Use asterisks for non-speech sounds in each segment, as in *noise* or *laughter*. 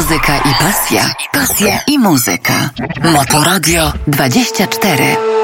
Muzyka i pasja. Pasja i muzyka. Motoradio 24.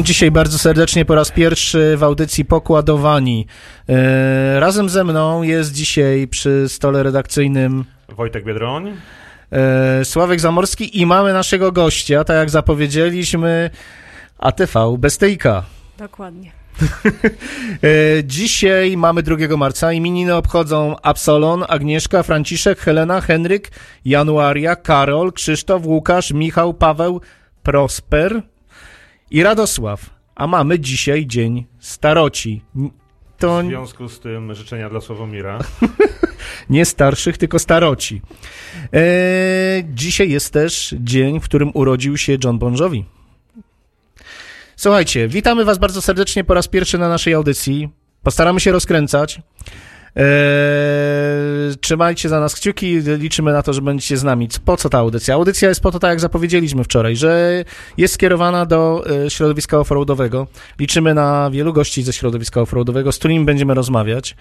Witam dzisiaj bardzo serdecznie po raz pierwszy w audycji Pokładowani. E, razem ze mną jest dzisiaj przy stole redakcyjnym Wojtek Biedroń. e, Sławek Zamorski i mamy naszego gościa, tak jak zapowiedzieliśmy, ATV Bestyjka. Dokładnie. *laughs* E, dzisiaj mamy 2 marca. Imieniny obchodzą Absolon, Agnieszka, Franciszek, Helena, Henryk, Januaria, Karol, Krzysztof, Łukasz, Michał, Paweł, Prosper i Radosław. A mamy dzisiaj dzień staroci. To W związku z tym życzenia dla Sławomira. *laughs* nie starszych, tylko staroci. E, dzisiaj jest też dzień, w którym urodził się John Bon Jovi. Słuchajcie, witamy Was bardzo serdecznie po raz pierwszy na naszej audycji. Postaramy się rozkręcać. Eee, trzymajcie za nas kciuki, liczymy na to, że będziecie z nami. Po co ta audycja? Audycja jest po to, tak jak zapowiedzieliśmy wczoraj, że jest skierowana do e, środowiska offroadowego. Liczymy na wielu gości ze środowiska offroadowego, z którymi będziemy rozmawiać,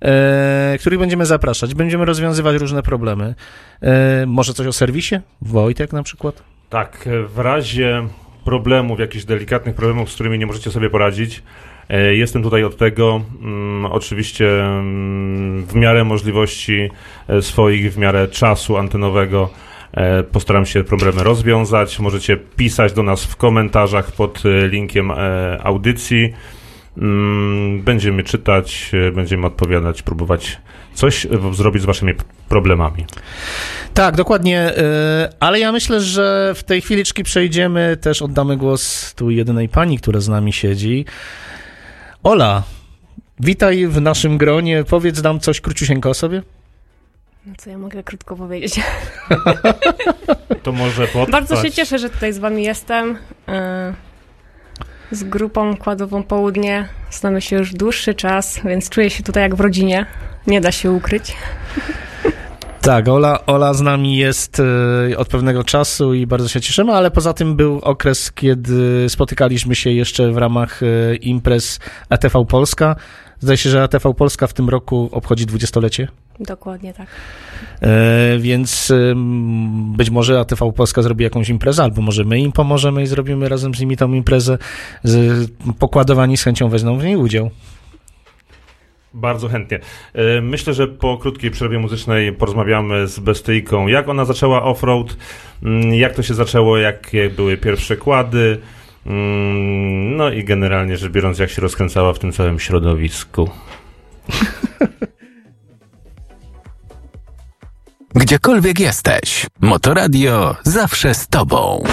e, których będziemy zapraszać, będziemy rozwiązywać różne problemy. E, może coś o serwisie? Wojtek na przykład? Tak, w razie problemów, jakichś delikatnych problemów, z którymi nie możecie sobie poradzić, jestem tutaj od tego, mm, oczywiście mm, w miarę możliwości e, swoich, w miarę czasu antenowego e, postaram się problemy rozwiązać. Możecie pisać do nas w komentarzach pod e, linkiem e, audycji. Mm, Będziemy czytać, e, będziemy odpowiadać, próbować coś e, zrobić z waszymi problemami. Tak, dokładnie, ale ja myślę, że w tej chwiliczki przejdziemy, też oddamy głos tu jedynej pani, która z nami siedzi. Ola, witaj w naszym gronie, powiedz nam coś króciusieńko o sobie. No co ja mogę krótko powiedzieć? *laughs* To może potrwać. Bardzo się cieszę, że tutaj z wami jestem. E, Z grupą kładową Południe znamy się już dłuższy czas, więc czuję się tutaj jak w rodzinie. Nie da się ukryć. *laughs* Tak, Ola, Ola z nami jest e, od pewnego czasu i bardzo się cieszymy, ale poza tym był okres, kiedy spotykaliśmy się jeszcze w ramach e, imprez ATV Polska. Zdaje się, że ATV Polska w tym roku obchodzi dwudziestolecie. Dokładnie tak. E, więc ym, być może ATV Polska zrobi jakąś imprezę, albo może my im pomożemy i zrobimy razem z nimi tą imprezę. Z, pokładowani z chęcią wezmą w niej udział. Bardzo chętnie. E, Myślę, że po krótkiej przerwie muzycznej porozmawiamy z Bestyjką, jak ona zaczęła offroad, mm, jak to się zaczęło, jakie były pierwsze kłady, mm, no i generalnie rzecz biorąc, jak się rozkręcała w tym całym środowisku. *laughs* Gdziekolwiek jesteś, Motoradio zawsze z tobą.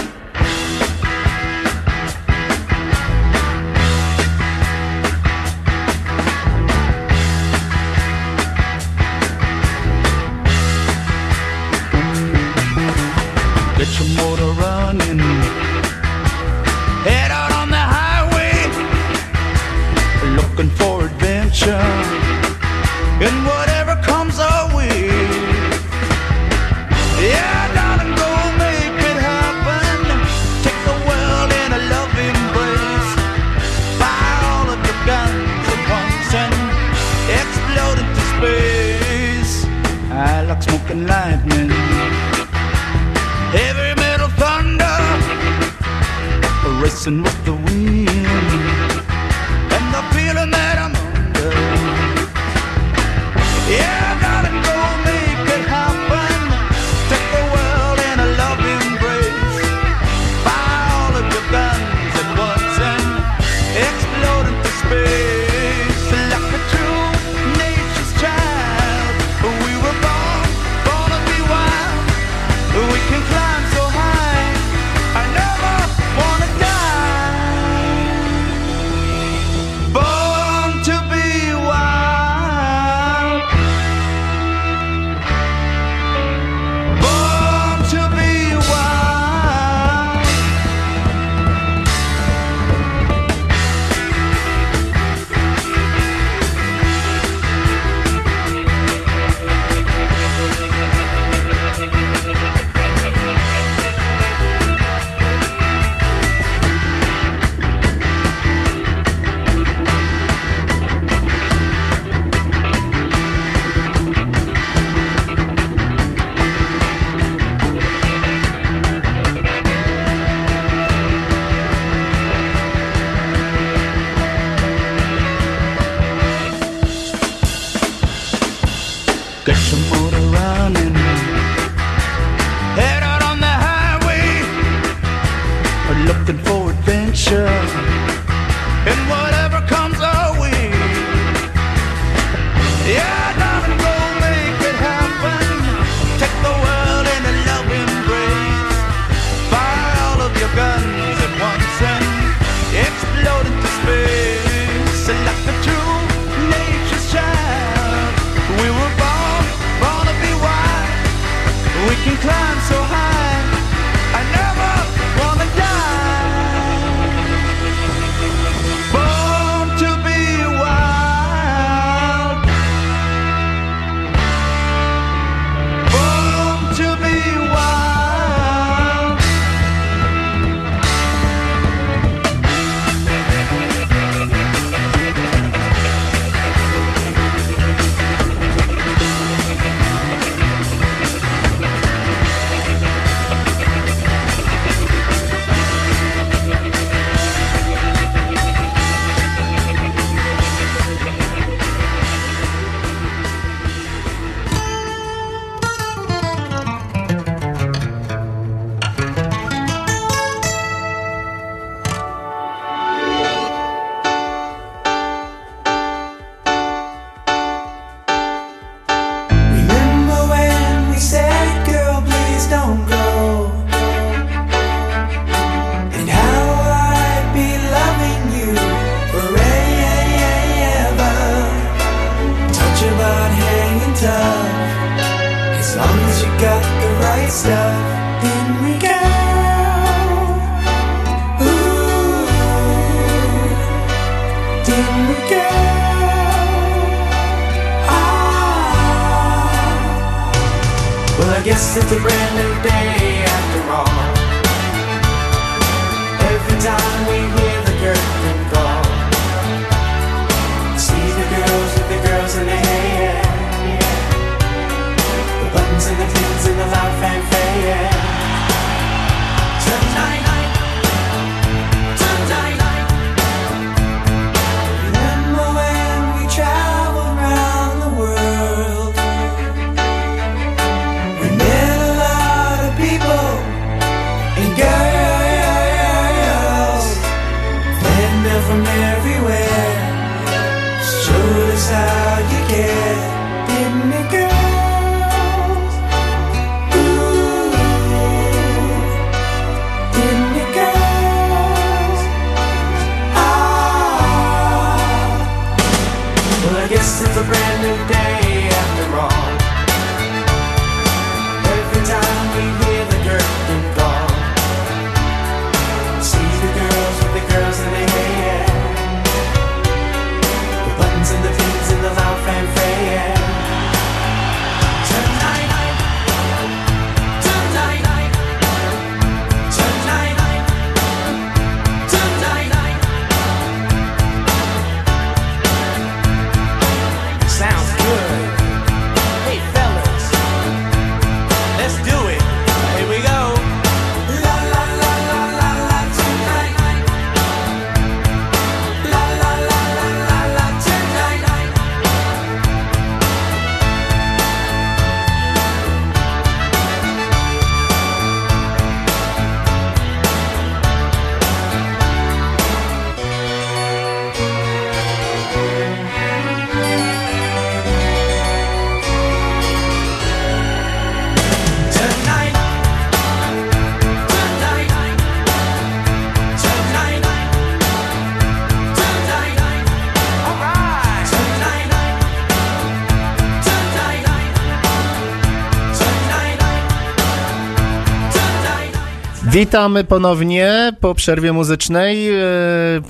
Witamy ponownie po przerwie muzycznej. E,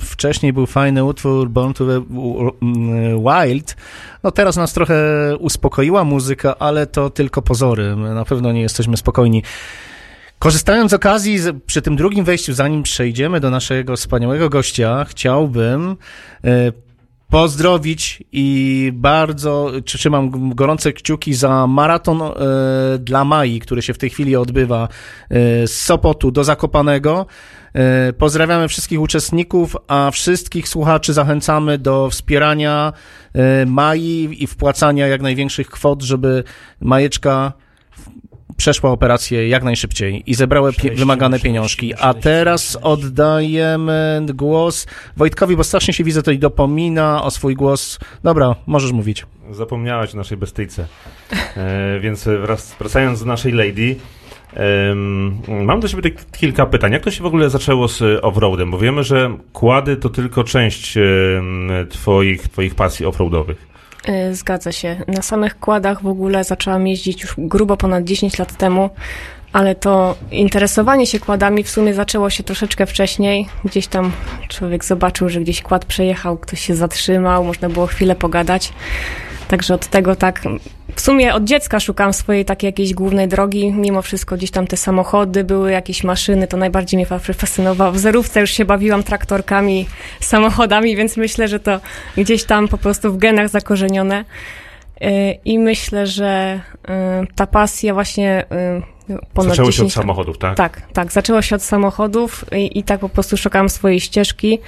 Wcześniej był fajny utwór Born to the Wild. No teraz nas trochę uspokoiła muzyka, ale to tylko pozory. My na pewno nie jesteśmy spokojni. Korzystając z okazji, przy tym drugim wejściu, zanim przejdziemy do naszego wspaniałego gościa, chciałbym e, pozdrowić i bardzo trzymam gorące kciuki za maraton e, dla Mai, który się w tej chwili odbywa e, z Sopotu do Zakopanego. E, pozdrawiamy wszystkich uczestników, a wszystkich słuchaczy zachęcamy do wspierania Mai i wpłacania jak największych kwot, żeby Majeczka przeszła operację jak najszybciej i zebrała pie- wymagane pieniążki. A teraz oddajemy głos Wojtkowi, bo strasznie się widzę tutaj dopomina o swój głos. Dobra, możesz mówić. Zapomniałaś o naszej bestyjce. E, więc wraz, wracając do naszej lady, em, mam do siebie tak kilka pytań. Jak to się w ogóle zaczęło z offroadem? Bo wiemy, że kłady to tylko część em, twoich, twoich pasji offroadowych. Y, Zgadza się. Na samych kładach w ogóle zaczęłam jeździć już grubo ponad 10 lat temu, ale to interesowanie się kładami w sumie zaczęło się troszeczkę wcześniej. Gdzieś tam człowiek zobaczył, że gdzieś kład przejechał, ktoś się zatrzymał, można było chwilę pogadać. Także od tego tak, w sumie od dziecka szukam swojej takiej jakiejś głównej drogi. Mimo wszystko gdzieś tam te samochody były, jakieś maszyny, to najbardziej mnie fa- fascynowało. W zerówce już się bawiłam traktorkami, samochodami, więc myślę, że to gdzieś tam po prostu w genach zakorzenione. Yy, I myślę, że yy, ta pasja właśnie yy, ponad Zaczęło się od 10 lat- samochodów, tak? tak, tak. Zaczęło się od samochodów i, i tak po prostu szukałam swojej ścieżki.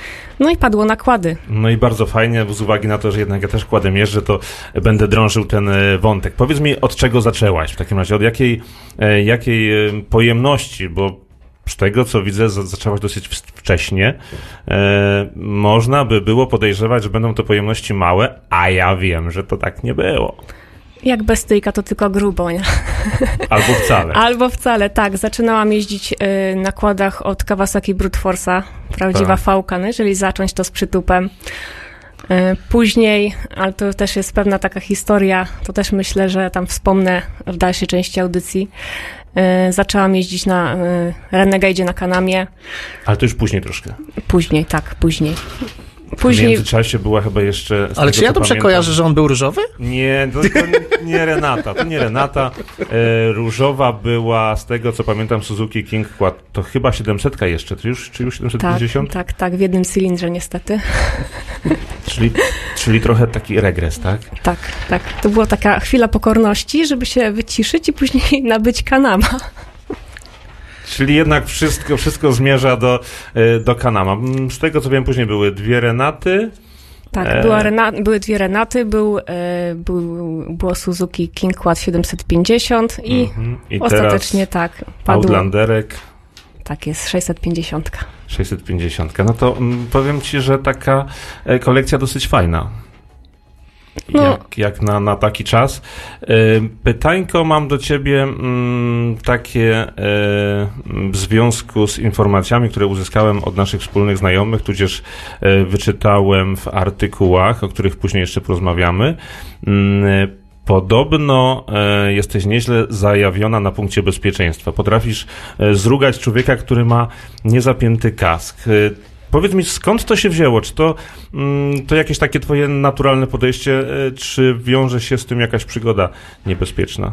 No i padło nakłady. No i bardzo fajnie, z uwagi na to, że jednak ja też kładem jeżdżę, to będę drążył ten e, wątek. Powiedz mi, od czego zaczęłaś w takim razie? Od jakiej, e, jakiej e, pojemności? Bo z tego, co widzę, za- zaczęłaś dosyć wcześnie. E, można by było podejrzewać, że będą to pojemności małe, a ja wiem, że to tak nie było. Jak bestyjka, to tylko grubo, nie? *laughs* Albo wcale. Albo wcale, tak. Zaczynałam jeździć y, na kładach od Kawasaki Brute Force'a, prawdziwa Tak. fałka, no, jeżeli zacząć to z przytupem. Y, Później, ale to też jest pewna taka historia, to też myślę, że tam wspomnę w dalszej części audycji. Y, Zaczęłam jeździć na Renegade na Kanamie. Ale to już później troszkę. Później, tak, później. W Później międzyczasie była chyba jeszcze... Ale tego, czy ja co dobrze pamiętam- kojarzę, że on był różowy? Nie, to, to nie Renata, to nie Renata. E, różowa była, z tego co pamiętam, Suzuki King Quad, to chyba 700 jeszcze, czy już, czy już tak, 750? tak, tak, w jednym cylindrze niestety. *laughs* Czyli, czyli trochę taki regres, tak? Tak, tak. To była taka chwila pokorności, żeby się wyciszyć i później *laughs* nabyć kanama. Czyli jednak wszystko, wszystko zmierza do, e, do Kanama. Mm, Z tego co wiem, później były dwie Renaty. Tak, E. była Rena, były dwie Renaty, był, e, był, było Suzuki King Quad 750 i Mhm. I ostatecznie tak, padło. Outlanderek Tak jest, 650. 650. No to mm, powiem ci, że taka kolekcja dosyć fajna. No. Jak, jak na, na taki czas. E, Pytańko mam do ciebie mm, takie mm, w związku z informacjami, które uzyskałem od naszych wspólnych znajomych, tudzież e, wyczytałem w artykułach, o których później jeszcze porozmawiamy. Mm, Podobno e, jesteś nieźle zajawiona na punkcie bezpieczeństwa. Potrafisz e, zrugać człowieka, który ma niezapięty kask. E, powiedz mi, skąd to się wzięło? Czy to, mm, to jakieś takie twoje naturalne podejście, e, czy wiąże się z tym jakaś przygoda niebezpieczna?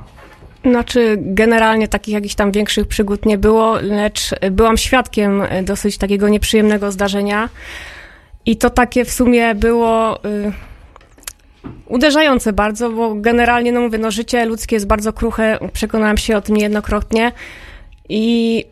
Znaczy, generalnie takich jakichś tam większych przygód nie było, lecz byłam świadkiem e, dosyć takiego nieprzyjemnego zdarzenia. I to takie w sumie było y, uderzające bardzo, bo generalnie, no mówię, no życie ludzkie jest bardzo kruche, przekonałam się o tym niejednokrotnie. I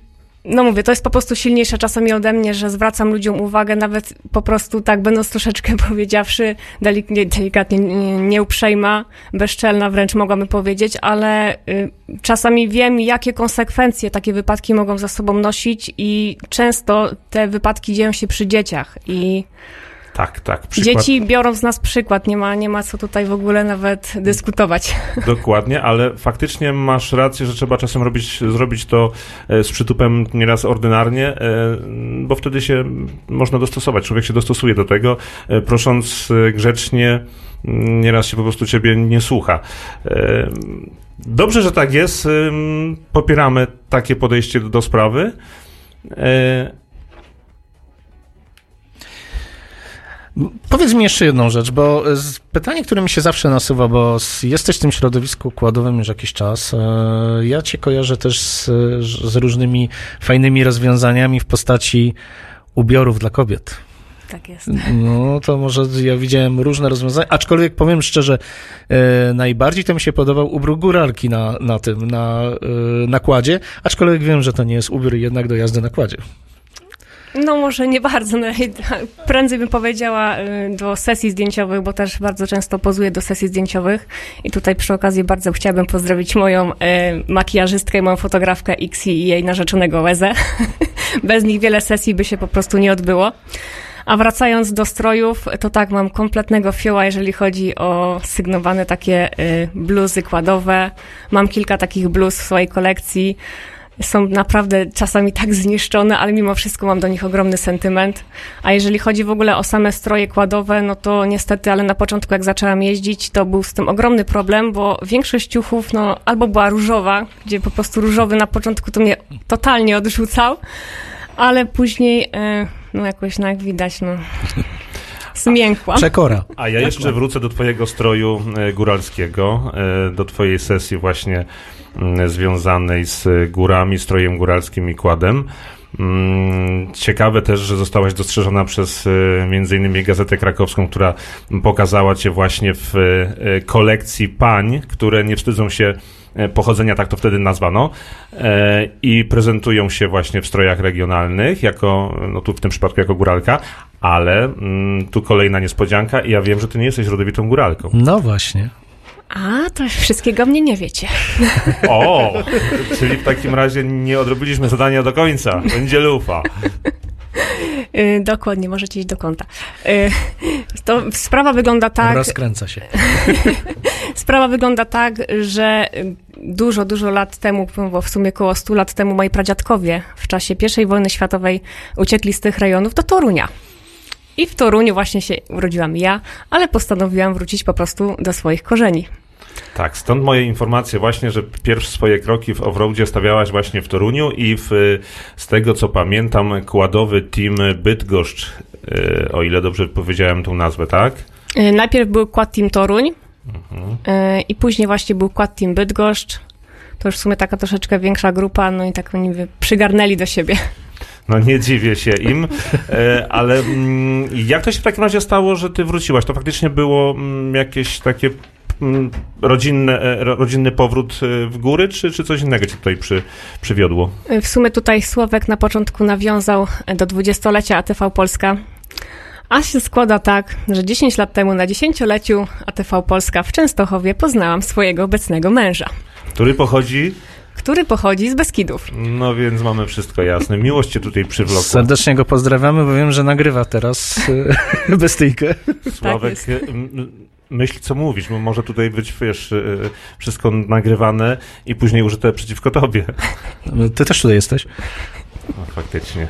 no mówię, to jest po prostu silniejsze czasami ode mnie, że zwracam ludziom uwagę, nawet po prostu tak, będąc troszeczkę *laughs* powiedziawszy, delik nie, delikatnie nie- nieuprzejma, bezczelna wręcz mogłabym powiedzieć, ale y, czasami wiem, jakie konsekwencje takie wypadki mogą za sobą nosić i często te wypadki dzieją się przy dzieciach i Tak, tak. Przykład, dzieci biorą z nas przykład, nie ma, nie ma co tutaj w ogóle nawet dyskutować. *laughs* Dokładnie, ale faktycznie masz rację, że trzeba czasem robić, zrobić to e, z przytupem nieraz ordynarnie, e, bo wtedy się można dostosować. Człowiek się dostosuje do tego, e, prosząc grzecznie, m, nieraz się po prostu ciebie nie słucha. Dobrze, że tak jest. Popieramy takie podejście do sprawy. Powiedz mi jeszcze jedną rzecz, bo z- pytanie, które mi się zawsze nasuwa, bo jesteś w tym środowisku układowym już jakiś czas. E, ja cię kojarzę też z, z różnymi fajnymi rozwiązaniami w postaci ubiorów dla kobiet. Tak jest. No to może ja widziałem różne rozwiązania, aczkolwiek powiem szczerze, e, najbardziej to mi się podobał ubiór góralki na, na tym, na e, nakładzie, aczkolwiek wiem, że to nie jest ubiór jednak do jazdy na kładzie. No może nie bardzo, no, prędzej bym powiedziała y, do sesji zdjęciowych, bo też bardzo często pozuję do sesji zdjęciowych i tutaj przy okazji bardzo chciałabym pozdrowić moją y, makijażystkę moją fotografkę Xi i jej narzeczonego Łezę. *laughs* Bez nich wiele sesji by się po prostu nie odbyło. A wracając do strojów, to tak, mam kompletnego fioła, jeżeli chodzi o sygnowane takie y, bluzy kładowe. Mam kilka takich bluz w swojej kolekcji. Są naprawdę czasami tak zniszczone, ale mimo wszystko mam do nich ogromny sentyment. A jeżeli chodzi w ogóle o same stroje kładowe, no to niestety, ale na początku jak zaczęłam jeździć, to był z tym ogromny problem, bo większość ciuchów, no albo była różowa, gdzie po prostu różowy na początku to mnie totalnie odrzucał, ale później, e, no jakoś, no jak widać, no *laughs* zmiękłam. Przekora. A ja jeszcze wrócę do Twojego stroju e, góralskiego, e, do Twojej sesji właśnie mm, związanej z górami, strojem góralskim i kładem. Mm, Ciekawe też, że zostałaś dostrzeżona przez e, między innymi Gazetę Krakowską, która pokazała Cię właśnie w e, kolekcji pań, które nie wstydzą się e, pochodzenia, tak to wtedy nazwano, e, i prezentują się właśnie w strojach regionalnych, jako, no tu w tym przypadku jako góralka, ale mm, tu kolejna niespodzianka i ja wiem, że Ty nie jesteś rodowitą góralką. No właśnie. A, to wszystkiego mnie nie wiecie. O, czyli w takim razie nie odrobiliśmy zadania do końca. Będzie lufa. Y, dokładnie, możecie iść do konta. Y, to sprawa wygląda tak, Rozkręca się. *laughs* sprawa wygląda tak, że dużo, dużo lat temu, bo w sumie około 100 lat temu moi pradziadkowie w czasie I wojny światowej uciekli z tych rejonów do Torunia. I w Toruniu właśnie się urodziłam ja, ale postanowiłam wrócić po prostu do swoich korzeni. Tak, stąd moje informacje właśnie, że pierwsze swoje kroki w offroadzie stawiałaś właśnie w Toruniu i w, z tego co pamiętam, kładowy team Bydgoszcz y, o ile dobrze powiedziałem tą nazwę, tak? Y, Najpierw był Quad Team Toruń y, i później właśnie był Quad Team Bydgoszcz. To już w sumie taka troszeczkę większa grupa, no i tak oni przygarnęli do siebie. No nie dziwię się im, e, ale mm, jak to się w takim razie stało, że ty wróciłaś? To faktycznie było mm, jakieś takie mm, rodzinne, e, ro- rodzinny powrót e, w góry, czy, czy coś innego cię tutaj przy, przywiodło? Y, W sumie tutaj Słowek na początku nawiązał do dwudziestolecia ATV Polska. A się składa tak, że 10 lat temu na dziesięcioleciu ATV Polska w Częstochowie poznałam swojego obecnego męża, Który pochodzi? który pochodzi z Beskidów. No więc mamy wszystko jasne. Miłość cię tutaj przywlokła. Serdecznie go pozdrawiamy, bo wiem, że nagrywa teraz *laughs* bestyjkę. Sławek, jest. Myśl co mówisz, bo może tutaj być, wiesz, e, wszystko nagrywane i później użyte przeciwko tobie. Ty też tutaj jesteś. No, faktycznie.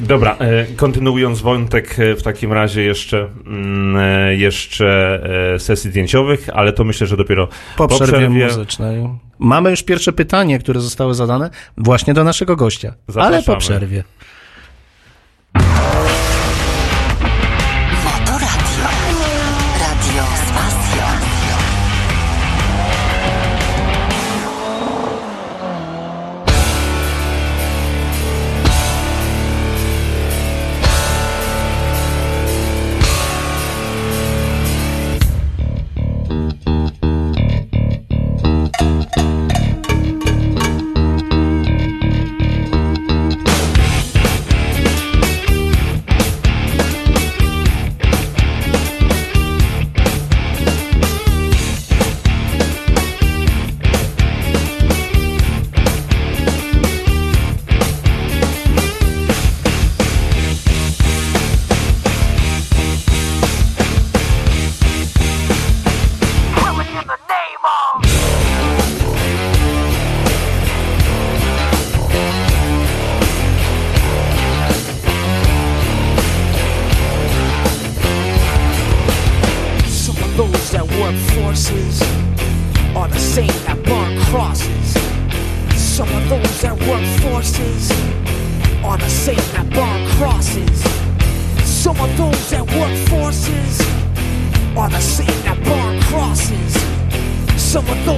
Dobra, e, kontynuując wątek e, w takim razie jeszcze, mm, e, jeszcze sesji zdjęciowych, ale to myślę, że dopiero Po, Po przerwie, przerwie. muzycznej. Mamy już pierwsze pytanie, które zostały zadane właśnie do naszego gościa. Ale po Zapraszamy. przerwie.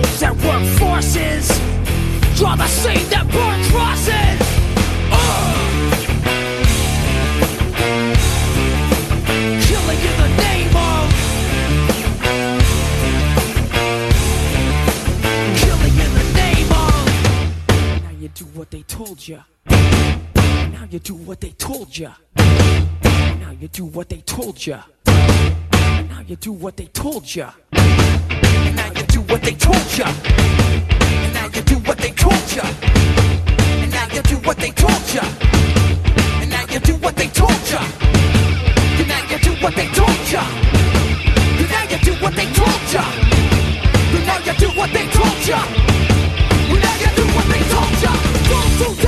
Those that work forces are the same that burn crosses. Uh. Killing in the name of Killing in the name of. Now you do what they told ya. Now you do what they told ya. Now you do what they told ya. Now you do what they told ya. What they told ya. And now you do what they told ya. And now you do what they told ya. And now you do what they told ya. And now you do what they told ya. And now you do what they told ya. And now you do what they told ya. And now you do what they told ya.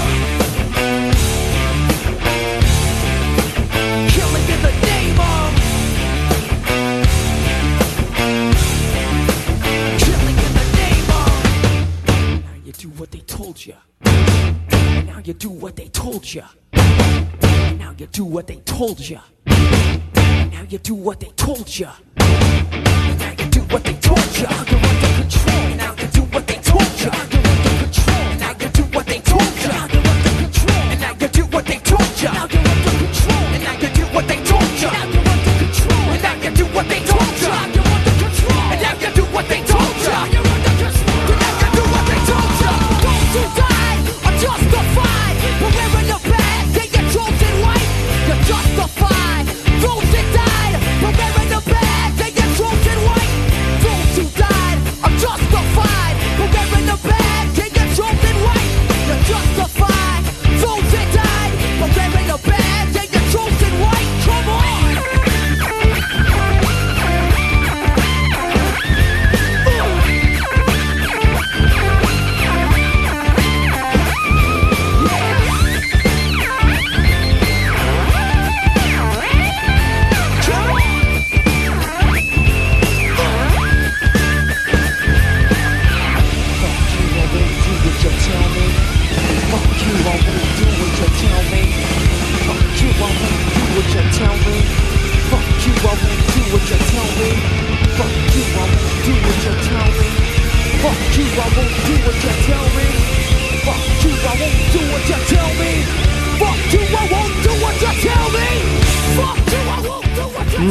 You do what they told you. Now you do what they told you. Now you do what they told you. Now you do what they told you. Under control.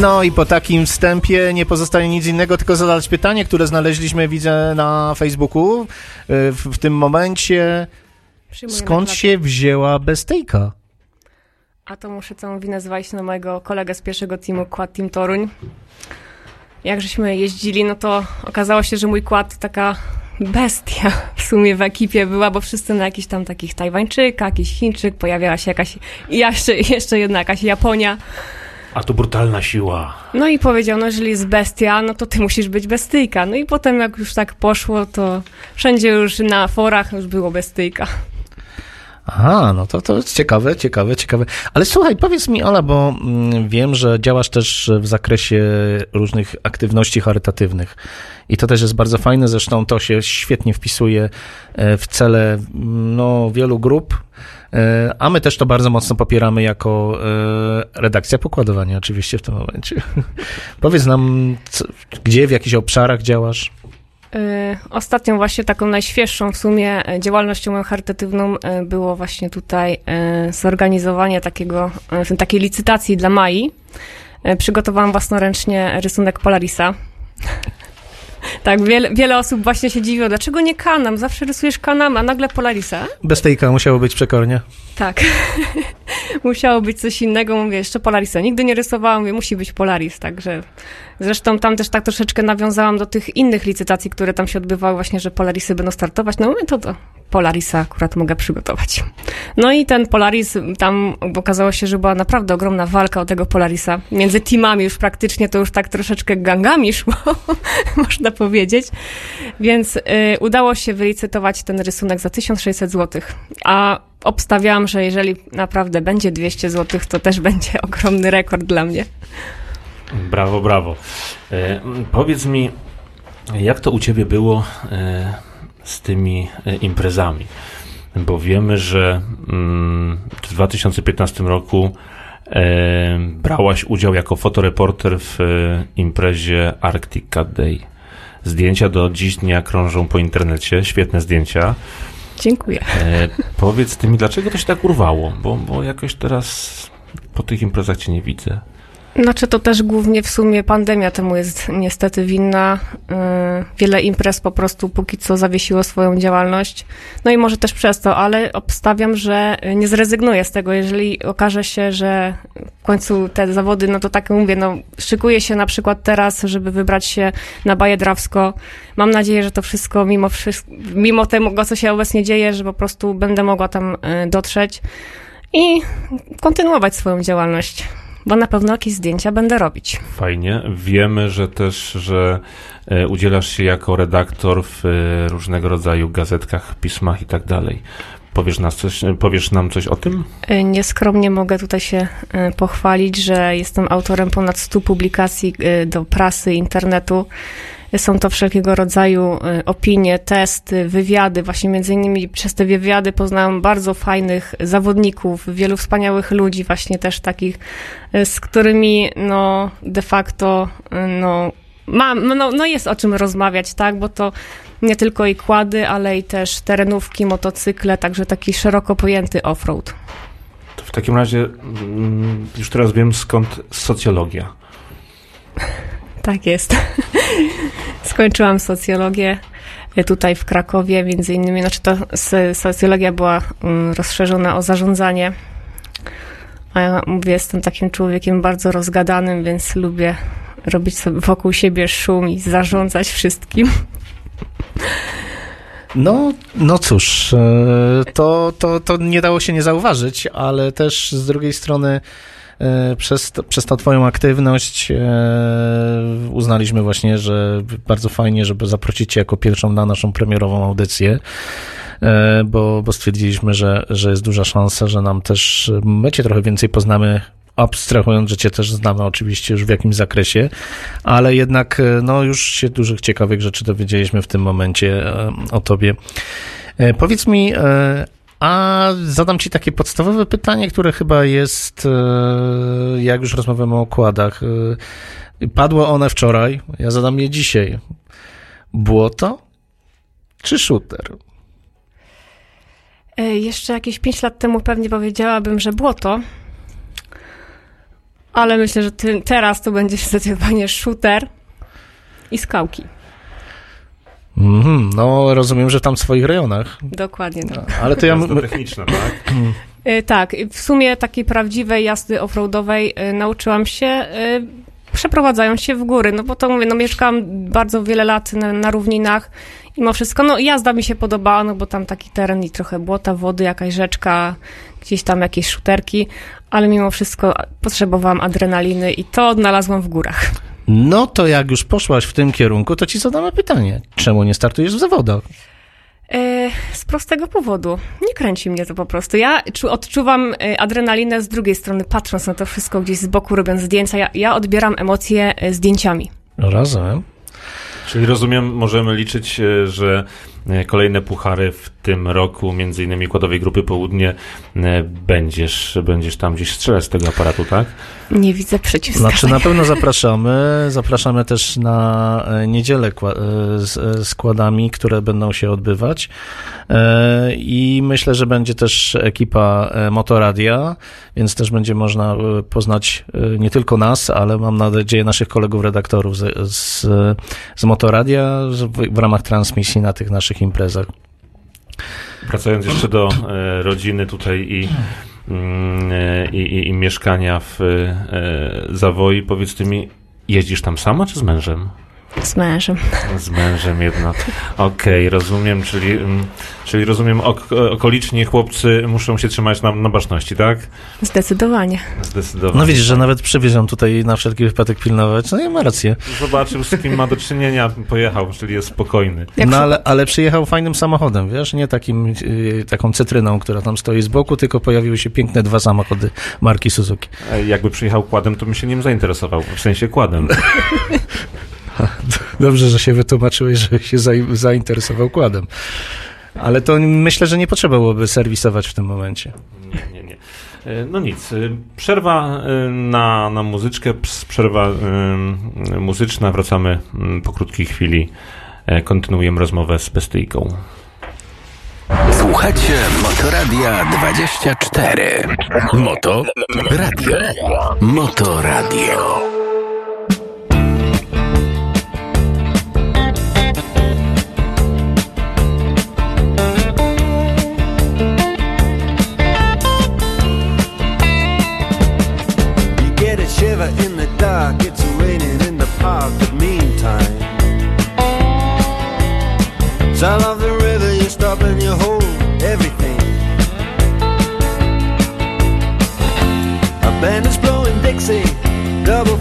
No i po takim wstępie nie pozostaje nic innego, tylko zadać pytanie, które znaleźliśmy, widzę, na Facebooku y, w, w tym momencie. Skąd się wzięła bestejka? A to muszę całą winę zwalić na mojego kolegę z pierwszego teamu, Quad Team Toruń. Jak żeśmy jeździli, no to okazało się, że mój quad to taka bestia *laughs* w sumie w ekipie była, bo wszyscy na jakichś tam takich Tajwańczyka, jakiś Chińczyk, pojawiała się jakaś, i jeszcze, jeszcze jedna jakaś Japonia. A tu brutalna siła. No i powiedział, no jeżeli jest bestia, no to ty musisz być bestyjka. No i potem jak już tak poszło, to wszędzie już na forach już było bestyjka. Aha, no to, to jest ciekawe, ciekawe, ciekawe. Ale słuchaj, powiedz mi, Ola, bo mm, wiem, że działasz też w zakresie różnych aktywności charytatywnych. I to też jest bardzo fajne, zresztą to się świetnie wpisuje e, w cele mm, no, wielu grup. E, A my też to bardzo mocno popieramy jako e, redakcja pokładowania, oczywiście w tym momencie. *laughs* Powiedz nam, co, gdzie, w jakich obszarach działasz? Y, Ostatnią właśnie taką najświeższą w sumie e, działalnością charytatywną e, było właśnie tutaj e, zorganizowanie takiego, e, takiej licytacji dla Mai. E, Przygotowałam własnoręcznie rysunek Polarisa. Tak, wiele, wiele osób właśnie się dziwiło, dlaczego nie Kanam? Zawsze rysujesz Kanam, a nagle Polarisa. Bestejka musiało być przekornie. Tak. *laughs* Musiało być coś innego, mówię, jeszcze Polarisa. Nigdy nie rysowałam, mówię, musi być Polaris, także... Zresztą tam też tak troszeczkę nawiązałam do tych innych licytacji, które tam się odbywały właśnie, że Polarisy będą startować. No mówię, to to Polarisa akurat mogę przygotować. No i ten Polaris, tam okazało się, że była naprawdę ogromna walka o tego Polarisa. Między teamami już praktycznie to już tak troszeczkę gangami szło, *laughs* można powiedzieć. Więc y, udało się wylicytować ten rysunek za 1600 zł. A obstawiałam, że jeżeli naprawdę będzie 200 zł, to też *laughs* będzie ogromny rekord dla mnie. Brawo, brawo. E, powiedz mi, jak to u ciebie było e, z tymi e, imprezami? Bo wiemy, że mm, w 2015 roku e, brałaś udział jako fotoreporter w e, imprezie Arctic Cat Day. Zdjęcia do dziś dnia krążą po internecie, świetne zdjęcia. Dziękuję. E, powiedz ty mi, dlaczego to się tak urwało? Bo, bo jakoś teraz po tych imprezach cię nie widzę. Znaczy to też głównie w sumie pandemia temu jest niestety winna. Yy, Wiele imprez po prostu póki co zawiesiło swoją działalność. No i może też przez to, ale obstawiam, że nie zrezygnuję z tego, jeżeli okaże się, że w końcu te zawody, no to tak mówię, no szykuję się na przykład teraz, żeby wybrać się na Baję Drawsko. Mam nadzieję, że to wszystko mimo, wszystko, mimo tego, co się obecnie dzieje, że po prostu będę mogła tam yy, dotrzeć i kontynuować swoją działalność bo na pewno jakieś zdjęcia będę robić. Fajnie. Wiemy, że też, że e, udzielasz się jako redaktor w e, różnego rodzaju gazetkach, pismach i tak dalej. Powiesz, nas coś, powiesz nam coś o tym? Nieskromnie mogę tutaj się pochwalić, że jestem autorem ponad 100 publikacji do prasy, internetu. Są to wszelkiego rodzaju y, opinie, testy, wywiady. Właśnie między innymi przez te wywiady poznałam bardzo fajnych zawodników, wielu wspaniałych ludzi, właśnie też takich, y, z którymi no de facto y, no mam, no, no jest o czym rozmawiać, tak, bo to nie tylko i kłady, ale i też terenówki, motocykle, także taki szeroko pojęty offroad. To w takim razie mm, już teraz wiem skąd socjologia. Tak jest. *laughs* Skończyłam socjologię y, tutaj w Krakowie, między innymi, znaczy to socjologia była mm, rozszerzona o zarządzanie. A ja mówię, jestem takim człowiekiem bardzo rozgadanym, więc lubię robić sobie wokół siebie szum i zarządzać wszystkim. No, no cóż, e, to, to, to nie dało się nie zauważyć, ale też z drugiej strony e, przez, to, przez tą twoją aktywność e, uznaliśmy właśnie, że bardzo fajnie, żeby zaprosić cię jako pierwszą na naszą premierową audycję, e, bo, bo stwierdziliśmy, że, że jest duża szansa, że nam też, my cię trochę więcej poznamy abstrahując, że cię też znamy oczywiście już w jakimś zakresie, ale jednak e, no już się dużych ciekawych rzeczy dowiedzieliśmy w tym momencie e, o tobie. E, Powiedz mi, e, a zadam ci takie podstawowe pytanie, które chyba jest, e, jak już rozmawiamy o okładach. e, Padło one wczoraj, ja zadam je dzisiaj. Błoto czy shooter? E, Jeszcze jakieś 5 lat temu pewnie powiedziałabym, że błoto. ale myślę, że ty, teraz to będzie *laughs* zdecydowanie shooter i skałki. Mhm, no rozumiem, że tam w swoich rejonach. Dokładnie tak. Ale to ja... Jazda techniczna, tak? Y, Tak, w sumie takiej prawdziwej jazdy offroadowej y, nauczyłam się y, przeprowadzając się w góry, no bo to mówię, no mieszkałam bardzo wiele lat na, na równinach i mimo wszystko, no jazda mi się podobała, no bo tam taki teren i trochę błota, wody, jakaś rzeczka, gdzieś tam jakieś szuterki, ale mimo wszystko potrzebowałam adrenaliny i to odnalazłam w górach. No to jak już poszłaś w tym kierunku, to ci zadamy pytanie. Czemu nie startujesz w zawodach? E, Z prostego powodu. Nie kręci mnie to po prostu. Ja czu, odczuwam e, adrenalinę z drugiej strony, patrząc na to wszystko gdzieś z boku, robiąc zdjęcia. Ja, ja odbieram emocje e, zdjęciami. Rozumiem. Czyli rozumiem, możemy liczyć, że kolejne puchary w tym roku, między innymi Kładowej Grupy Południe, e, będziesz, będziesz tam gdzieś strzelać z tego aparatu, tak? Nie widzę przeciwwskazań. Znaczy na pewno *laughs* zapraszamy. Zapraszamy też na e, niedzielę e, z e, składami, które będą się odbywać. E, I myślę, że będzie też ekipa e, Motoradia, więc też będzie można e, poznać e, nie tylko nas, ale mam nadzieję naszych kolegów redaktorów z, z, z Motoradia w, w ramach transmisji na tych naszych imprezach. Wracając jeszcze do e, rodziny tutaj i, mm, e, i, i, i mieszkania w e, Zawoi, powiedz ty mi, jeździsz tam sama czy z mężem? Z mężem. Z mężem jednak. Okej, rozumiem, czyli, mm, czyli rozumiem, ok, okoliczni chłopcy muszą się trzymać na, na baczności, tak? Zdecydowanie. Zdecydowanie. No widzisz, że nawet przywiezią tutaj na wszelki wypadek pilnować. No i ma rację. Zobaczył, z kim ma do czynienia, pojechał, czyli jest spokojny. No ale, ale przyjechał fajnym samochodem, wiesz, nie takim, y, taką cytryną, która tam stoi z boku, tylko pojawiły się piękne dwa samochody marki Suzuki. Jakby przyjechał kładem, to bym się nim zainteresował, w sensie kładem. *laughs* *laughs* Dobrze, że się wytłumaczyłeś, że się zai- zainteresował kładem. Ale to myślę, że nie potrzeba byłoby serwisować w tym momencie. Nie, nie, nie. E, No nic, e, przerwa e, na, na muzyczkę, przerwa muzyczna, wracamy po krótkiej chwili, kontynuujemy rozmowę z Bestyjką. Słuchacie Motoradia 24. Moto Radio. Motoradio. Sound of the river, you stop and you hold everything. A band is blowing Dixie, double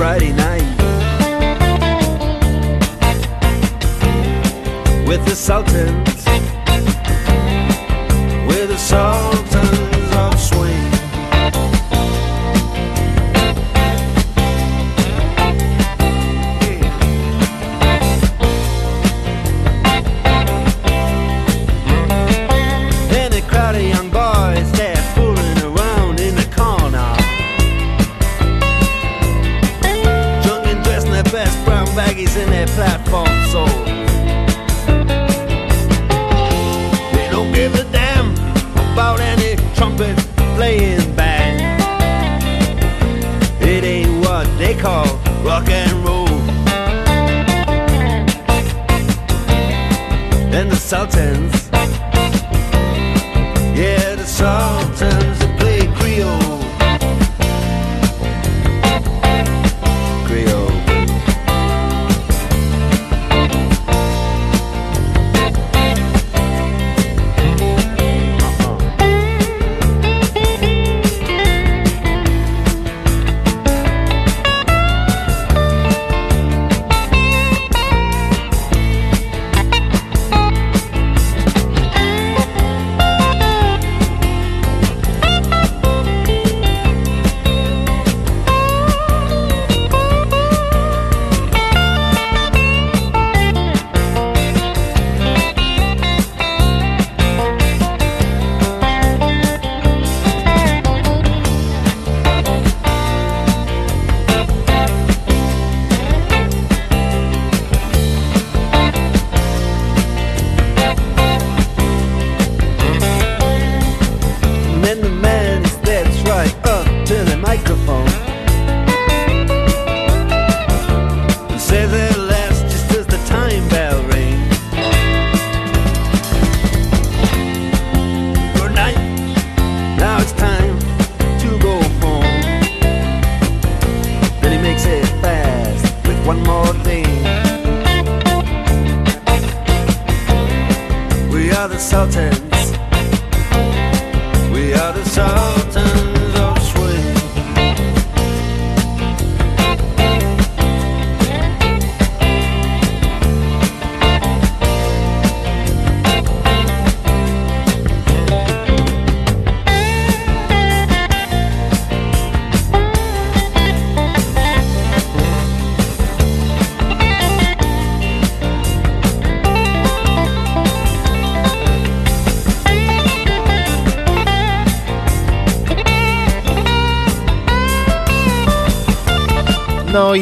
Friday night with the Sultans, with the Sultans.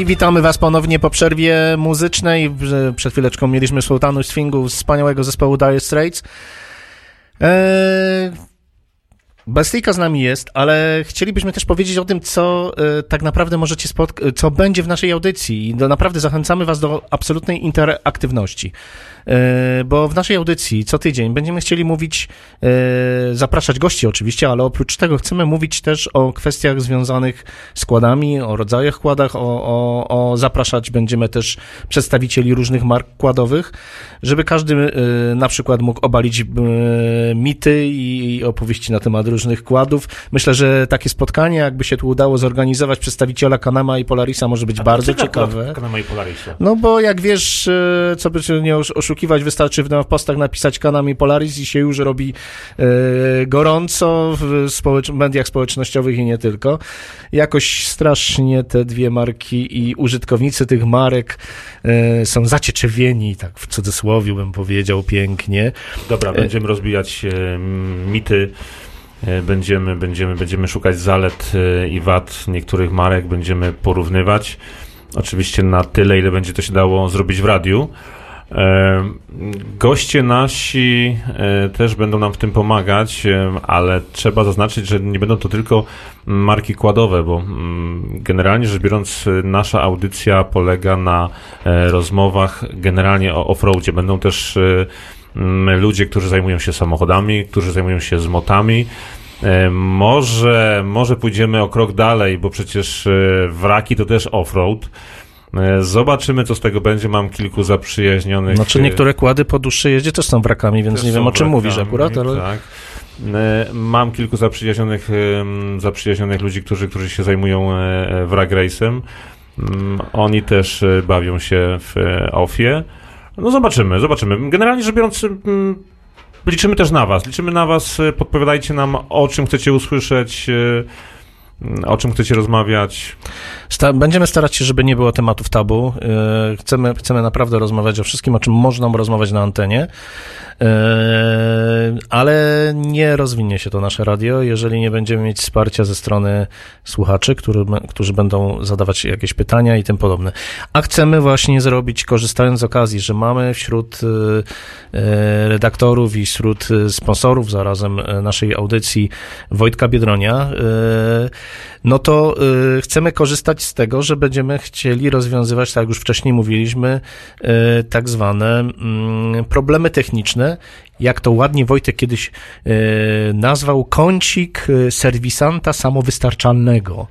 Witamy Was ponownie po przerwie muzycznej. Przed chwileczką mieliśmy sultanu swingu z wspaniałego zespołu Dire Straits. Eee, z nami jest, ale chcielibyśmy też powiedzieć o tym, co e, tak naprawdę możecie spotkać, co będzie w naszej audycji. I do, naprawdę zachęcamy Was do absolutnej interaktywności. E, bo w naszej audycji co tydzień będziemy chcieli mówić, e, zapraszać gości oczywiście, ale oprócz tego chcemy mówić też o kwestiach związanych z kładami, o rodzajach kładach, o, o, o zapraszać będziemy też przedstawicieli różnych mark kładowych, żeby każdy e, na przykład mógł obalić mity i, opowieści na temat różnych kładów. Myślę, że takie spotkanie, jakby się tu udało zorganizować przedstawiciela Kanama i Polarisa może być bardzo ciekawe. Kanama i Polarisie. No bo jak wiesz, co by się nie osz- oszukiwać, wystarczy w postach napisać Kanami Polaris i się już robi e, gorąco w społecz- mediach społecznościowych i nie tylko. Jakoś strasznie te dwie marki i użytkownicy tych marek e, są zacieczewieni, tak w cudzysłowie bym powiedział pięknie. Dobra, będziemy rozbijać e, mity. e, Będziemy, będziemy, będziemy szukać zalet e, i wad niektórych marek, będziemy porównywać. Oczywiście na tyle, ile będzie to się dało zrobić w radiu. Goście nasi e, też będą nam w tym pomagać, ale trzeba zaznaczyć, że nie będą to tylko marki kładowe, bo mm, generalnie rzecz biorąc, nasza audycja polega na e, rozmowach generalnie o offroadzie. Będą też e, ludzie, którzy zajmują się samochodami, którzy zajmują się zmotami. Może, może pójdziemy o krok dalej, bo przecież wraki to też offroad. E, Zobaczymy, co z tego będzie. Mam kilku zaprzyjaźnionych. Znaczy e, niektóre kłady po dłuższej jeździe też są wrakami, więc nie wiem o czym mówisz wrakami, akurat, ale... Tak. E, Mam kilku zaprzyjaźnionych, zaprzyjaźnionych ludzi, którzy, którzy się zajmują wrag race'em. Mm, Oni też bawią się w OFie. No zobaczymy, zobaczymy. Generalnie rzecz biorąc, liczymy też na was. Liczymy na was, podpowiadajcie nam, o czym chcecie usłyszeć. O czym chcecie rozmawiać? Sta- będziemy starać się, żeby nie było tematów tabu. Yy, Chcemy, chcemy naprawdę rozmawiać o wszystkim, o czym można rozmawiać na antenie, Yy, ale nie rozwinie się to nasze radio, jeżeli nie będziemy mieć wsparcia ze strony słuchaczy, który, którzy będą zadawać jakieś pytania i tym podobne. A chcemy właśnie zrobić, korzystając z okazji, że mamy wśród yy, redaktorów i wśród sponsorów zarazem naszej audycji Wojtka Biedronia, no to y, chcemy korzystać z tego, że będziemy chcieli rozwiązywać, tak jak już wcześniej mówiliśmy, y, tak zwane mm, problemy techniczne, jak to ładnie Wojtek kiedyś y, nazwał, kącik y, serwisanta samowystarczalnego.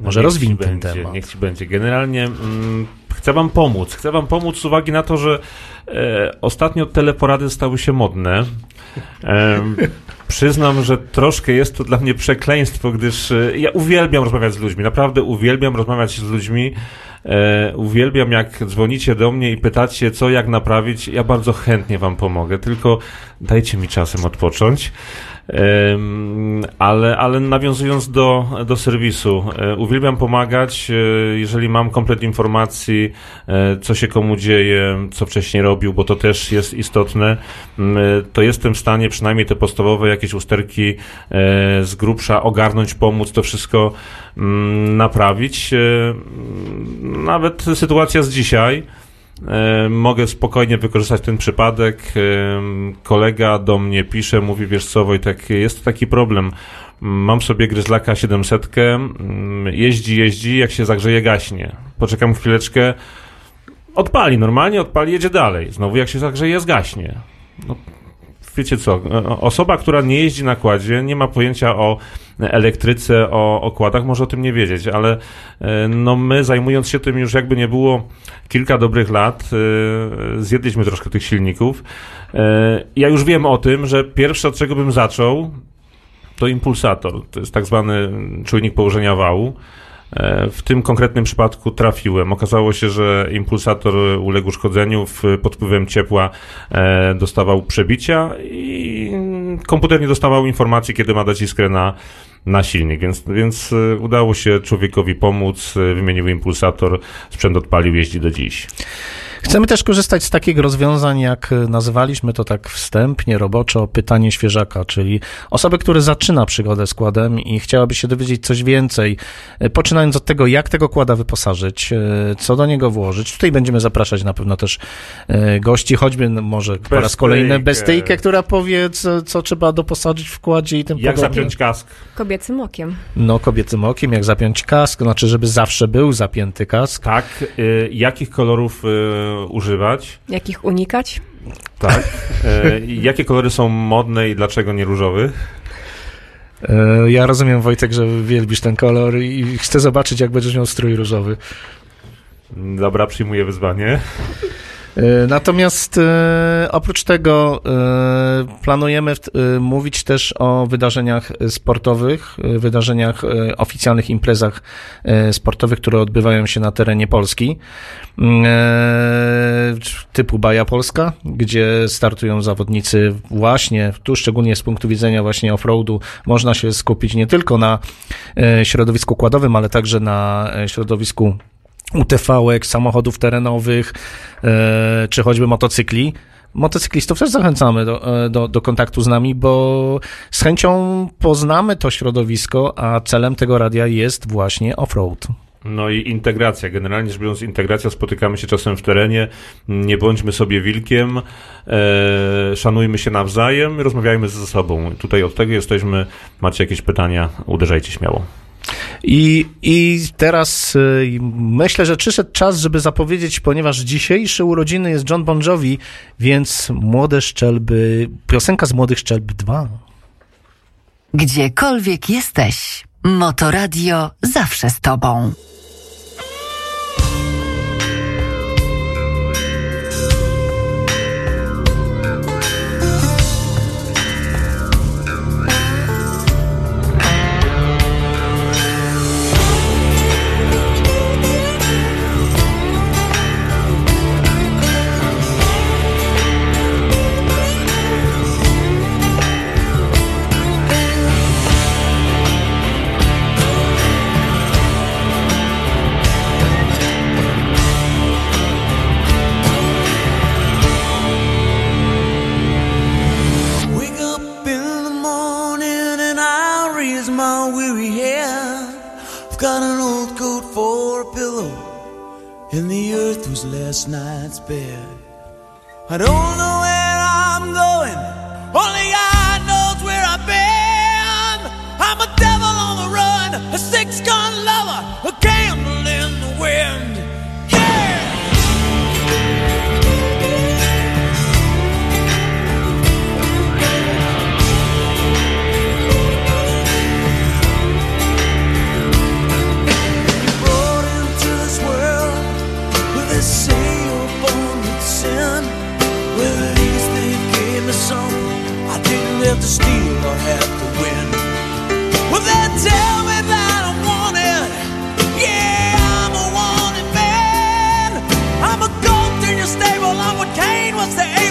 Może No rozwiń ci ten będzie, temat. Niech ci będzie. Generalnie mm, chcę wam pomóc. Chcę wam pomóc z uwagi na to, że e, ostatnio teleporady stały się modne. Przyznam, że troszkę jest to dla mnie przekleństwo, gdyż e, ja uwielbiam rozmawiać z ludźmi. Naprawdę uwielbiam rozmawiać z ludźmi. E, uwielbiam, jak dzwonicie do mnie i pytacie, co, jak naprawić. Ja bardzo chętnie wam pomogę, tylko dajcie mi czasem odpocząć. Ale, ale nawiązując do, do serwisu, e, uwielbiam pomagać, e, jeżeli mam komplet informacji, e, co się komu dzieje, co wcześniej robił, bo to też jest istotne, m, e, to jestem w stanie przynajmniej te podstawowe jakieś usterki z grubsza ogarnąć, pomóc to wszystko mm, naprawić. Mm, Nawet sytuacja z dzisiaj. Mogę spokojnie wykorzystać ten przypadek. Kolega do mnie pisze, mówi, wiesz co Wojtek, jest to taki problem. Mam sobie gryzlaka 700, mm, jeździ, jeździ, jak się zagrzeje, gaśnie. Poczekam chwileczkę, odpali, normalnie odpali, jedzie dalej. Znowu jak się zagrzeje, zgaśnie. No, wiecie co, osoba, która nie jeździ na kładzie, nie ma pojęcia o elektryce, o okładach, może o tym nie wiedzieć, ale e, no my zajmując się tym już jakby nie było kilka dobrych lat, e, zjedliśmy troszkę tych silników. E, Ja już wiem o tym, że pierwsze od czego bym zaczął, to impulsator. To jest tak zwany czujnik położenia wału. E, W tym konkretnym przypadku trafiłem. Okazało się, że impulsator uległ uszkodzeniu, pod wpływem ciepła e, dostawał przebicia i komputer nie dostawał informacji, kiedy ma dać iskrę na, na silnik, więc, więc e, udało się człowiekowi pomóc, wymienił impulsator, sprzęt odpalił, jeździ do dziś. Chcemy też korzystać z takich rozwiązań, jak y, nazywaliśmy to tak wstępnie, roboczo, pytanie świeżaka, czyli osoby, które zaczyna przygodę z kładem i chciałaby się dowiedzieć coś więcej, y, poczynając od tego, jak tego kłada wyposażyć, y, co do niego włożyć. Tutaj będziemy zapraszać na pewno też gości, choćby no, może po raz kolejny. Bestejkę, która powie, co, co trzeba doposażyć w kładzie i tym Jak podobne. zapiąć kask? Kobiecym okiem. No, kobiecym okiem, jak zapiąć kask, znaczy, żeby zawsze był zapięty kask. Tak. Y, jakich kolorów y, używać? Jakich unikać? Tak. E, jakie kolory są modne i dlaczego nie różowy? E, Ja rozumiem, Wojtek, że wielbisz ten kolor i chcę zobaczyć, jak będziesz miał strój różowy. Dobra, przyjmuję wyzwanie. E, Natomiast e, oprócz tego e, planujemy mówić też o wydarzeniach sportowych, wydarzeniach, oficjalnych imprezach sportowych, które odbywają się na terenie Polski, Mm, typu Baja Polska, gdzie startują zawodnicy właśnie, tu szczególnie z punktu widzenia właśnie offroadu, można się skupić nie tylko na środowisku kładowym, ale także na środowisku UTV-ek, samochodów terenowych, e, czy choćby motocykli. Motocyklistów też zachęcamy do, e, do, do kontaktu z nami, bo z chęcią poznamy to środowisko, a celem tego radia jest właśnie offroad. No i integracja. Generalnie rzecz biorąc, integracja. Spotykamy się czasem w terenie. Nie bądźmy sobie wilkiem. E, szanujmy się nawzajem. Rozmawiajmy ze sobą. Tutaj od tego jesteśmy. Macie jakieś pytania? Uderzajcie śmiało. I, I teraz y, myślę, że przyszedł czas, żeby zapowiedzieć, ponieważ dzisiejsze urodziny jest John Bon Jovi, więc Młode Szczelby, piosenka z Młodych Szczelb 2. Gdziekolwiek jesteś, Motoradio zawsze z tobą. and the earth was last night's bed. I don't know where I'm going, only God knows where I've been. I'm a devil on the run, a six gun have to steal or have to win. Well, they tell me that I'm wanted. Yeah, I'm a wanted man. I'm a goat in your stable. I'm what Cain was to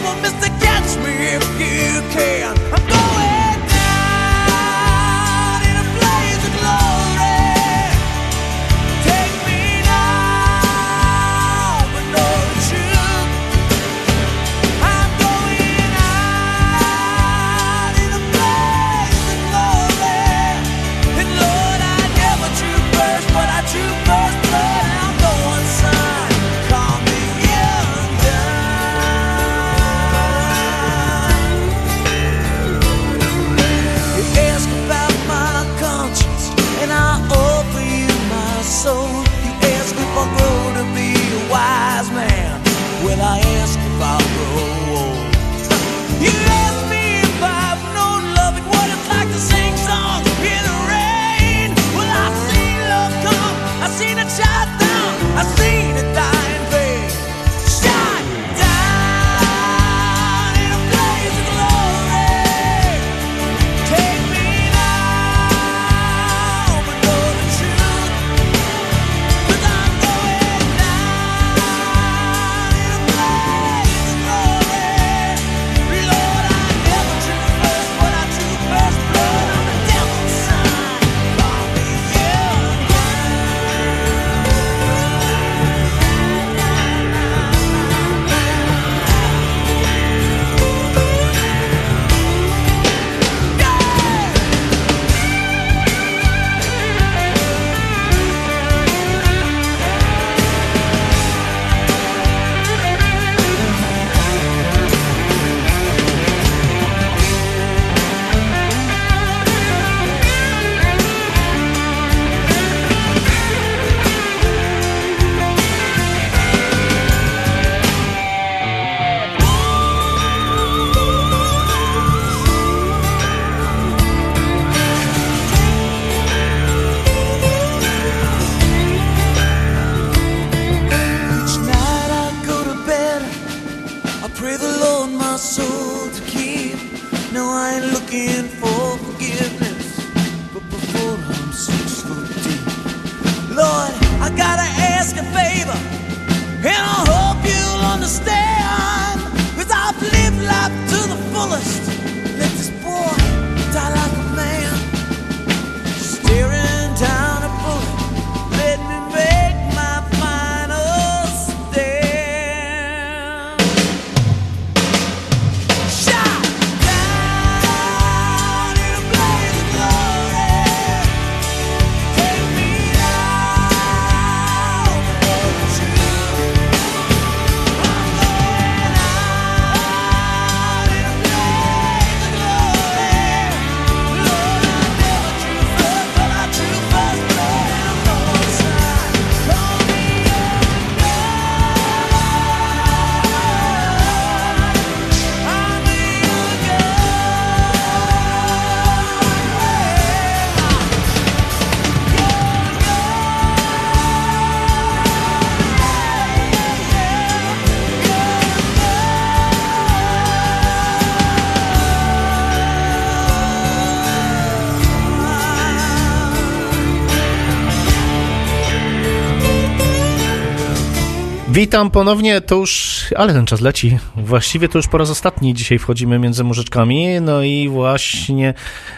Witam ponownie, to już, ale ten czas leci. Właściwie to już po raz ostatni dzisiaj wchodzimy między mużyczkami, no i właśnie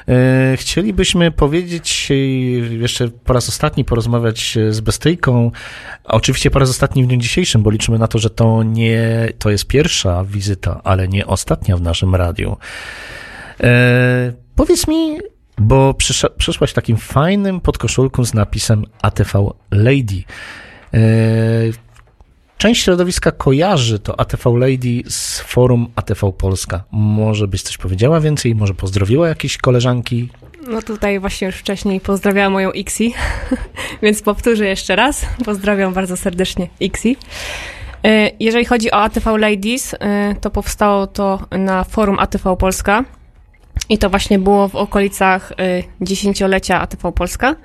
e, chcielibyśmy powiedzieć e, jeszcze po raz ostatni porozmawiać e, z Bestyjką. Oczywiście po raz ostatni w dniu dzisiejszym, bo liczymy na to, że to nie, to jest pierwsza wizyta, ale nie ostatnia w naszym radiu. E, powiedz mi, bo przysz, przyszłaś takim fajnym podkoszulku z napisem ATV Lady. E, Część środowiska kojarzy to ATV Lady z forum ATV Polska. Może byś coś powiedziała więcej? Może pozdrowiła jakieś koleżanki? No tutaj właśnie już wcześniej pozdrawiałam moją Ixi, *laughs* więc powtórzę jeszcze raz. Pozdrawiam bardzo serdecznie Ixi. E, Jeżeli chodzi o ATV Ladies, e, to powstało to na forum ATV Polska i to właśnie było w okolicach e, dziesięciolecia ATV Polska.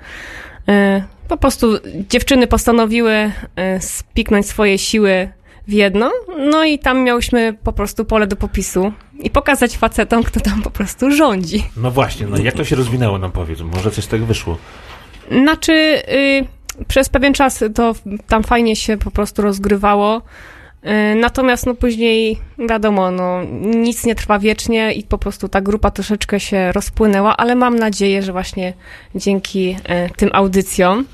E, Po prostu dziewczyny postanowiły e, spiknąć swoje siły w jedno, no i tam miałyśmy po prostu pole do popisu i pokazać facetom, kto tam po prostu rządzi. No właśnie, no jak to się rozwinęło nam powiedz, może coś z tego wyszło. Znaczy, y, przez pewien czas to tam fajnie się po prostu rozgrywało. Y, natomiast no później, wiadomo, no, nic nie trwa wiecznie i po prostu ta grupa troszeczkę się rozpłynęła, ale mam nadzieję, że właśnie dzięki y, tym audycjom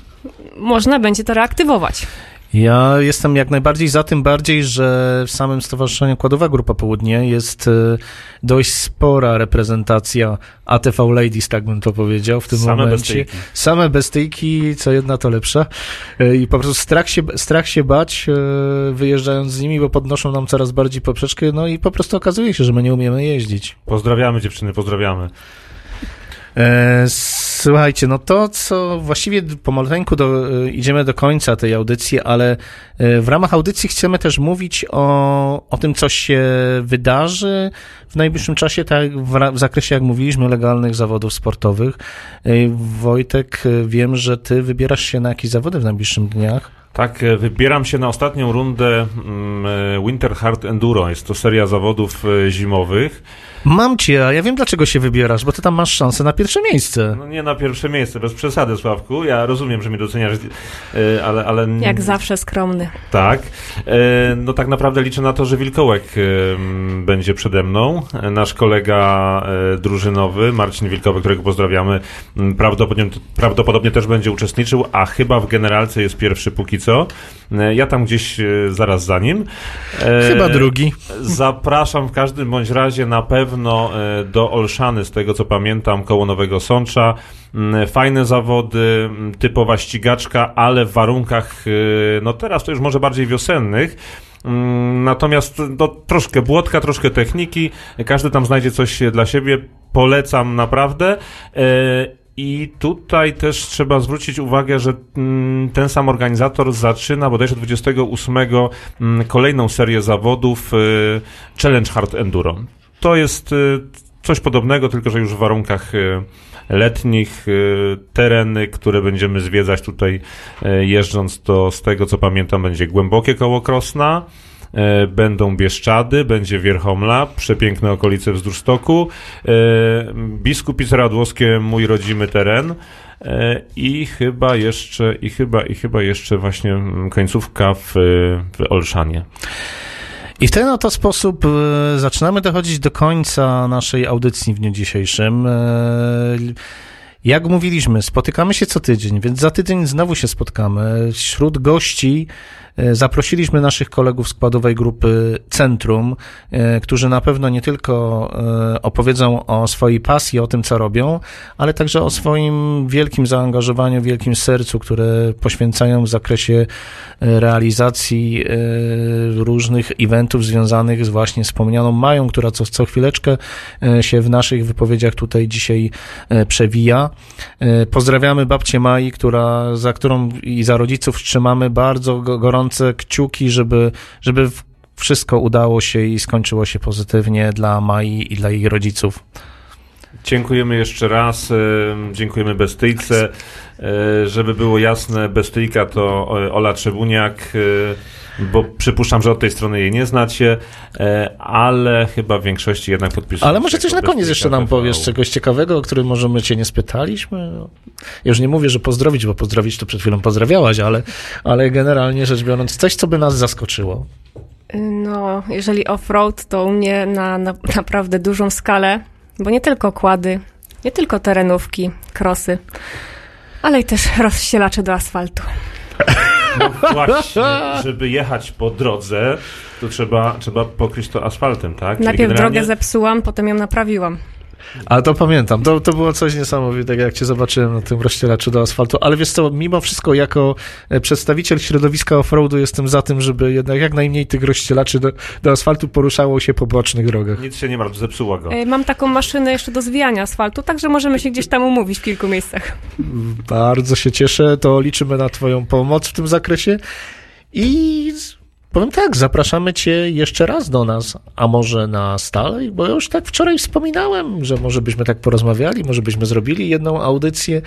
można będzie to reaktywować. Ja jestem jak najbardziej za tym, bardziej, że w samym Stowarzyszeniu Kładowa Grupa Południe jest e, dość spora reprezentacja ATV Ladies, tak bym to powiedział w tym Same momencie. bestyjki. Same bestyjki, co jedna to lepsza. E, I po prostu strach się, strach się bać, e, wyjeżdżając z nimi, bo podnoszą nam coraz bardziej poprzeczkę, no i po prostu okazuje się, że my nie umiemy jeździć. Pozdrawiamy dziewczyny, pozdrawiamy. E, Słuchajcie, no to co właściwie pomaleńku do, e, idziemy do końca tej audycji, ale e, w ramach audycji chcemy też mówić o, o tym, co się wydarzy w najbliższym czasie, tak w, w zakresie, jak mówiliśmy, legalnych zawodów sportowych. Wojtek, wiem, że ty wybierasz się na jakieś zawody w najbliższych dniach. Tak, wybieram się na ostatnią rundę mm, Winter Hard Enduro. Jest to seria zawodów zimowych. Mam cię, a ja wiem, dlaczego się wybierasz, bo ty tam masz szansę na pierwsze miejsce. No nie na pierwsze miejsce, bez przesady, Sławku. Ja rozumiem, że mnie doceniasz, e, ale... ale Jak zawsze skromny. Tak. E, No tak naprawdę liczę na to, że Wilkołek m, będzie przede mną. Nasz kolega e, drużynowy, Marcin Wilkołek, którego pozdrawiamy, m, prawdopodobnie, prawdopodobnie też będzie uczestniczył, a chyba w generalce jest pierwszy póki co. E, Ja tam gdzieś zaraz za nim. Chyba drugi. Zapraszam w każdym bądź razie na pewno e, do Olszany, z tego co pamiętam, koło Nowego Sącza. Mm, Fajne zawody, mm, typowa ścigaczka, ale w warunkach, e, no teraz to już może bardziej wiosennych. Mm, Natomiast no, troszkę błotka, troszkę techniki, każdy tam znajdzie coś dla siebie. Polecam naprawdę. E, I tutaj też trzeba zwrócić uwagę, że ten sam organizator zaczyna bodajże 28 mm, kolejną serię zawodów Challenge Hard Enduro. To jest y, coś podobnego, tylko że już w warunkach y, letnich, y, tereny, które będziemy zwiedzać tutaj jeżdżąc, to z tego co pamiętam będzie głębokie koło Krosna, będą Bieszczady, będzie Wierchomla, przepiękne okolice wzdłuż stoku, Biskupice Radłowskie, mój rodzimy teren. I chyba jeszcze, i chyba, i chyba jeszcze właśnie mm, końcówka w, w Olszanie. I w ten oto sposób e, zaczynamy dochodzić do końca naszej audycji w dniu dzisiejszym. Jak mówiliśmy, spotykamy się co tydzień, więc za tydzień znowu się spotkamy. Wśród gości e, zaprosiliśmy naszych kolegów składowej grupy Centrum, e, którzy na pewno nie tylko e, opowiedzą o swojej pasji, o tym, co robią, ale także o swoim wielkim zaangażowaniu, wielkim sercu, które poświęcają w zakresie realizacji różnych eventów związanych z właśnie wspomnianą Mają, która co, co chwileczkę się w naszych wypowiedziach tutaj dzisiaj przewija. E, Pozdrawiamy babcię Mai, która, za którą i za rodziców trzymamy bardzo go- gorące kciuki, żeby, żeby wszystko udało się i skończyło się pozytywnie dla Mai i dla jej rodziców. Dziękujemy jeszcze raz, e, dziękujemy Bestyjce. E, Żeby było jasne, Bestyjka to Ola Trzebuniak, bo przypuszczam, że od tej strony jej nie znacie, ale chyba w większości jednak podpisuje. Ale może coś na koniec jeszcze nam powiesz, czegoś ciekawego, o którym może my cię nie spytaliśmy? No, Już nie mówię, że pozdrowić, bo pozdrowić to przed chwilą pozdrawiałaś, ale, ale generalnie rzecz biorąc, coś, co by nas zaskoczyło. No, jeżeli off-road, to u mnie na, na naprawdę dużą skalę, bo nie tylko kłady, nie tylko terenówki, krosy, ale i też *laughs* rozścielacze do asfaltu. No właśnie, żeby jechać po drodze, to trzeba, trzeba pokryć to asfaltem, tak? Najpierw drogę zepsułam, potem ją naprawiłam. A to pamiętam, to, to było coś niesamowitego, jak cię zobaczyłem na tym rozścielaczu do asfaltu, ale wiesz co, mimo wszystko jako e, przedstawiciel środowiska offroadu jestem za tym, żeby jednak jak najmniej tych rozścielaczy do, do asfaltu poruszało się po bocznych drogach. Nic się nie martw, zepsuła go. E, Mam taką maszynę jeszcze do zwijania asfaltu, także możemy się gdzieś tam umówić w kilku miejscach. Bardzo się cieszę, to liczymy na twoją pomoc w tym zakresie i powiem tak, zapraszamy cię jeszcze raz do nas, a może na stale, bo już tak wczoraj wspominałem, że może byśmy tak porozmawiali, może byśmy zrobili jedną audycję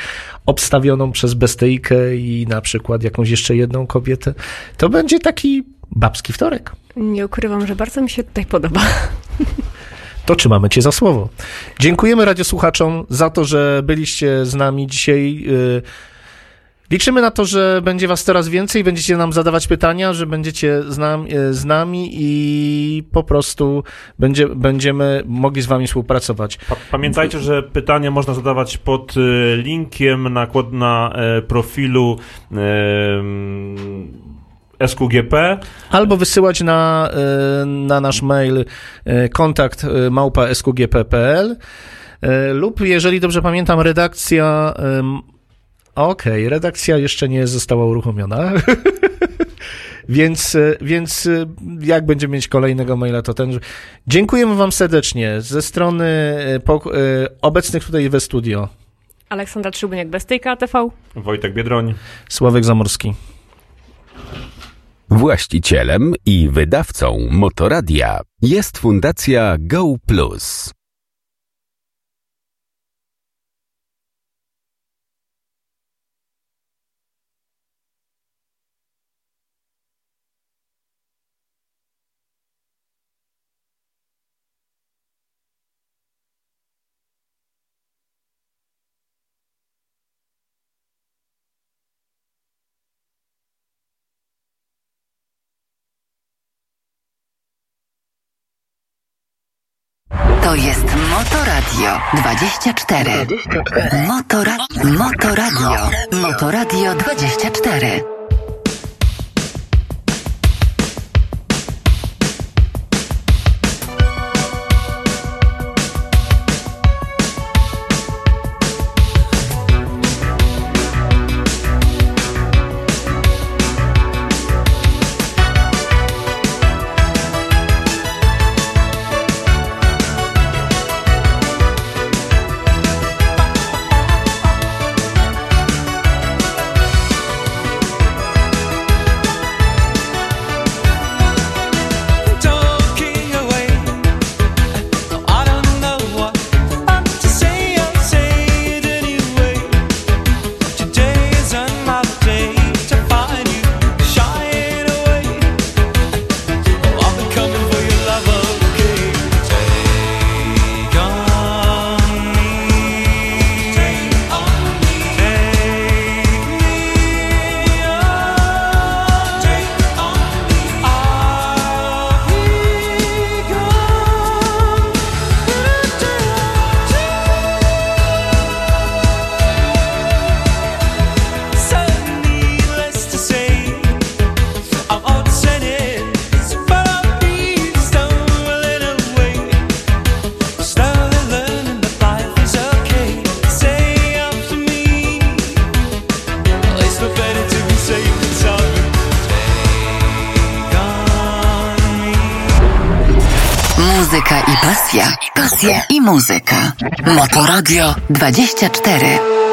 obstawioną przez Bestyjkę i na przykład jakąś jeszcze jedną kobietę. To będzie taki babski wtorek. Nie ukrywam, że bardzo mi się tutaj podoba. To trzymamy Cię za słowo. Dziękujemy radiosłuchaczom za to, że byliście z nami dzisiaj. Liczymy na to, że będzie Was coraz więcej, będziecie nam zadawać pytania, że będziecie z, nam, y, z nami i po prostu będzie, będziemy mogli z Wami współpracować. Pa- Pamiętajcie, że pytania można zadawać pod e, linkiem na, na e, profilu e, SQGP. Albo wysyłać na, na nasz mail kontakt małpa lub jeżeli dobrze pamiętam redakcja okej, redakcja jeszcze nie została uruchomiona *laughs* więc, y, więc y, jak będziemy mieć kolejnego maila to ten dziękujemy wam serdecznie ze strony pok- y, obecnych tutaj we studio Aleksandra Trzybyniak, Bestyjka TV. Wojtek Biedroń. Sławek Zamorski Właścicielem i wydawcą Motoradia jest Fundacja Go Plus. To jest Motoradio 24. Motora Motoradio. Motoradio 24. Motoradio 24.